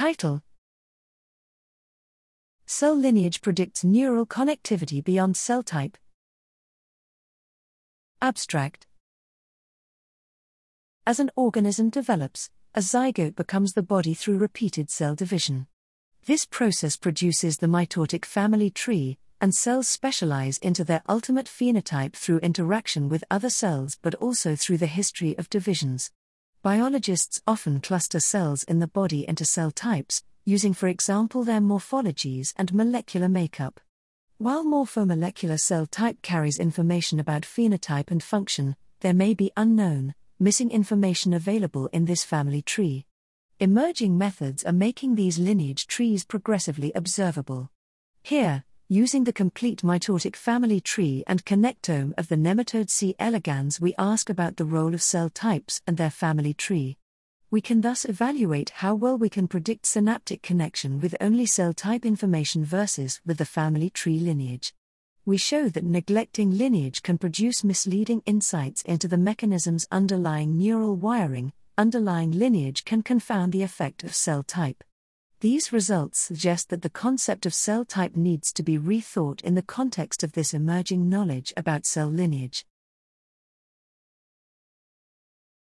Title Cell lineage predicts neural connectivity beyond cell type. Abstract As an organism develops, a zygote becomes the body through repeated cell division. This process produces the mitotic family tree, and cells specialize into their ultimate phenotype through interaction with other cells but also through the history of divisions. Biologists often cluster cells in the body into cell types, using for example their morphologies and molecular makeup. While morphomolecular cell type carries information about phenotype and function, there may be unknown, missing information available in this family tree. Emerging methods are making these lineage trees progressively observable. Here, using the complete mitotic family tree and connectome of the nematode C. elegans, we ask about the role of cell types and their family tree. We can thus evaluate how well we can predict synaptic connection with only cell type information versus with the family tree lineage. We show that neglecting lineage can produce misleading insights into the mechanisms underlying neural wiring, underlying lineage can confound the effect of cell type. These results suggest that the concept of cell type needs to be rethought in the context of this emerging knowledge about cell lineage.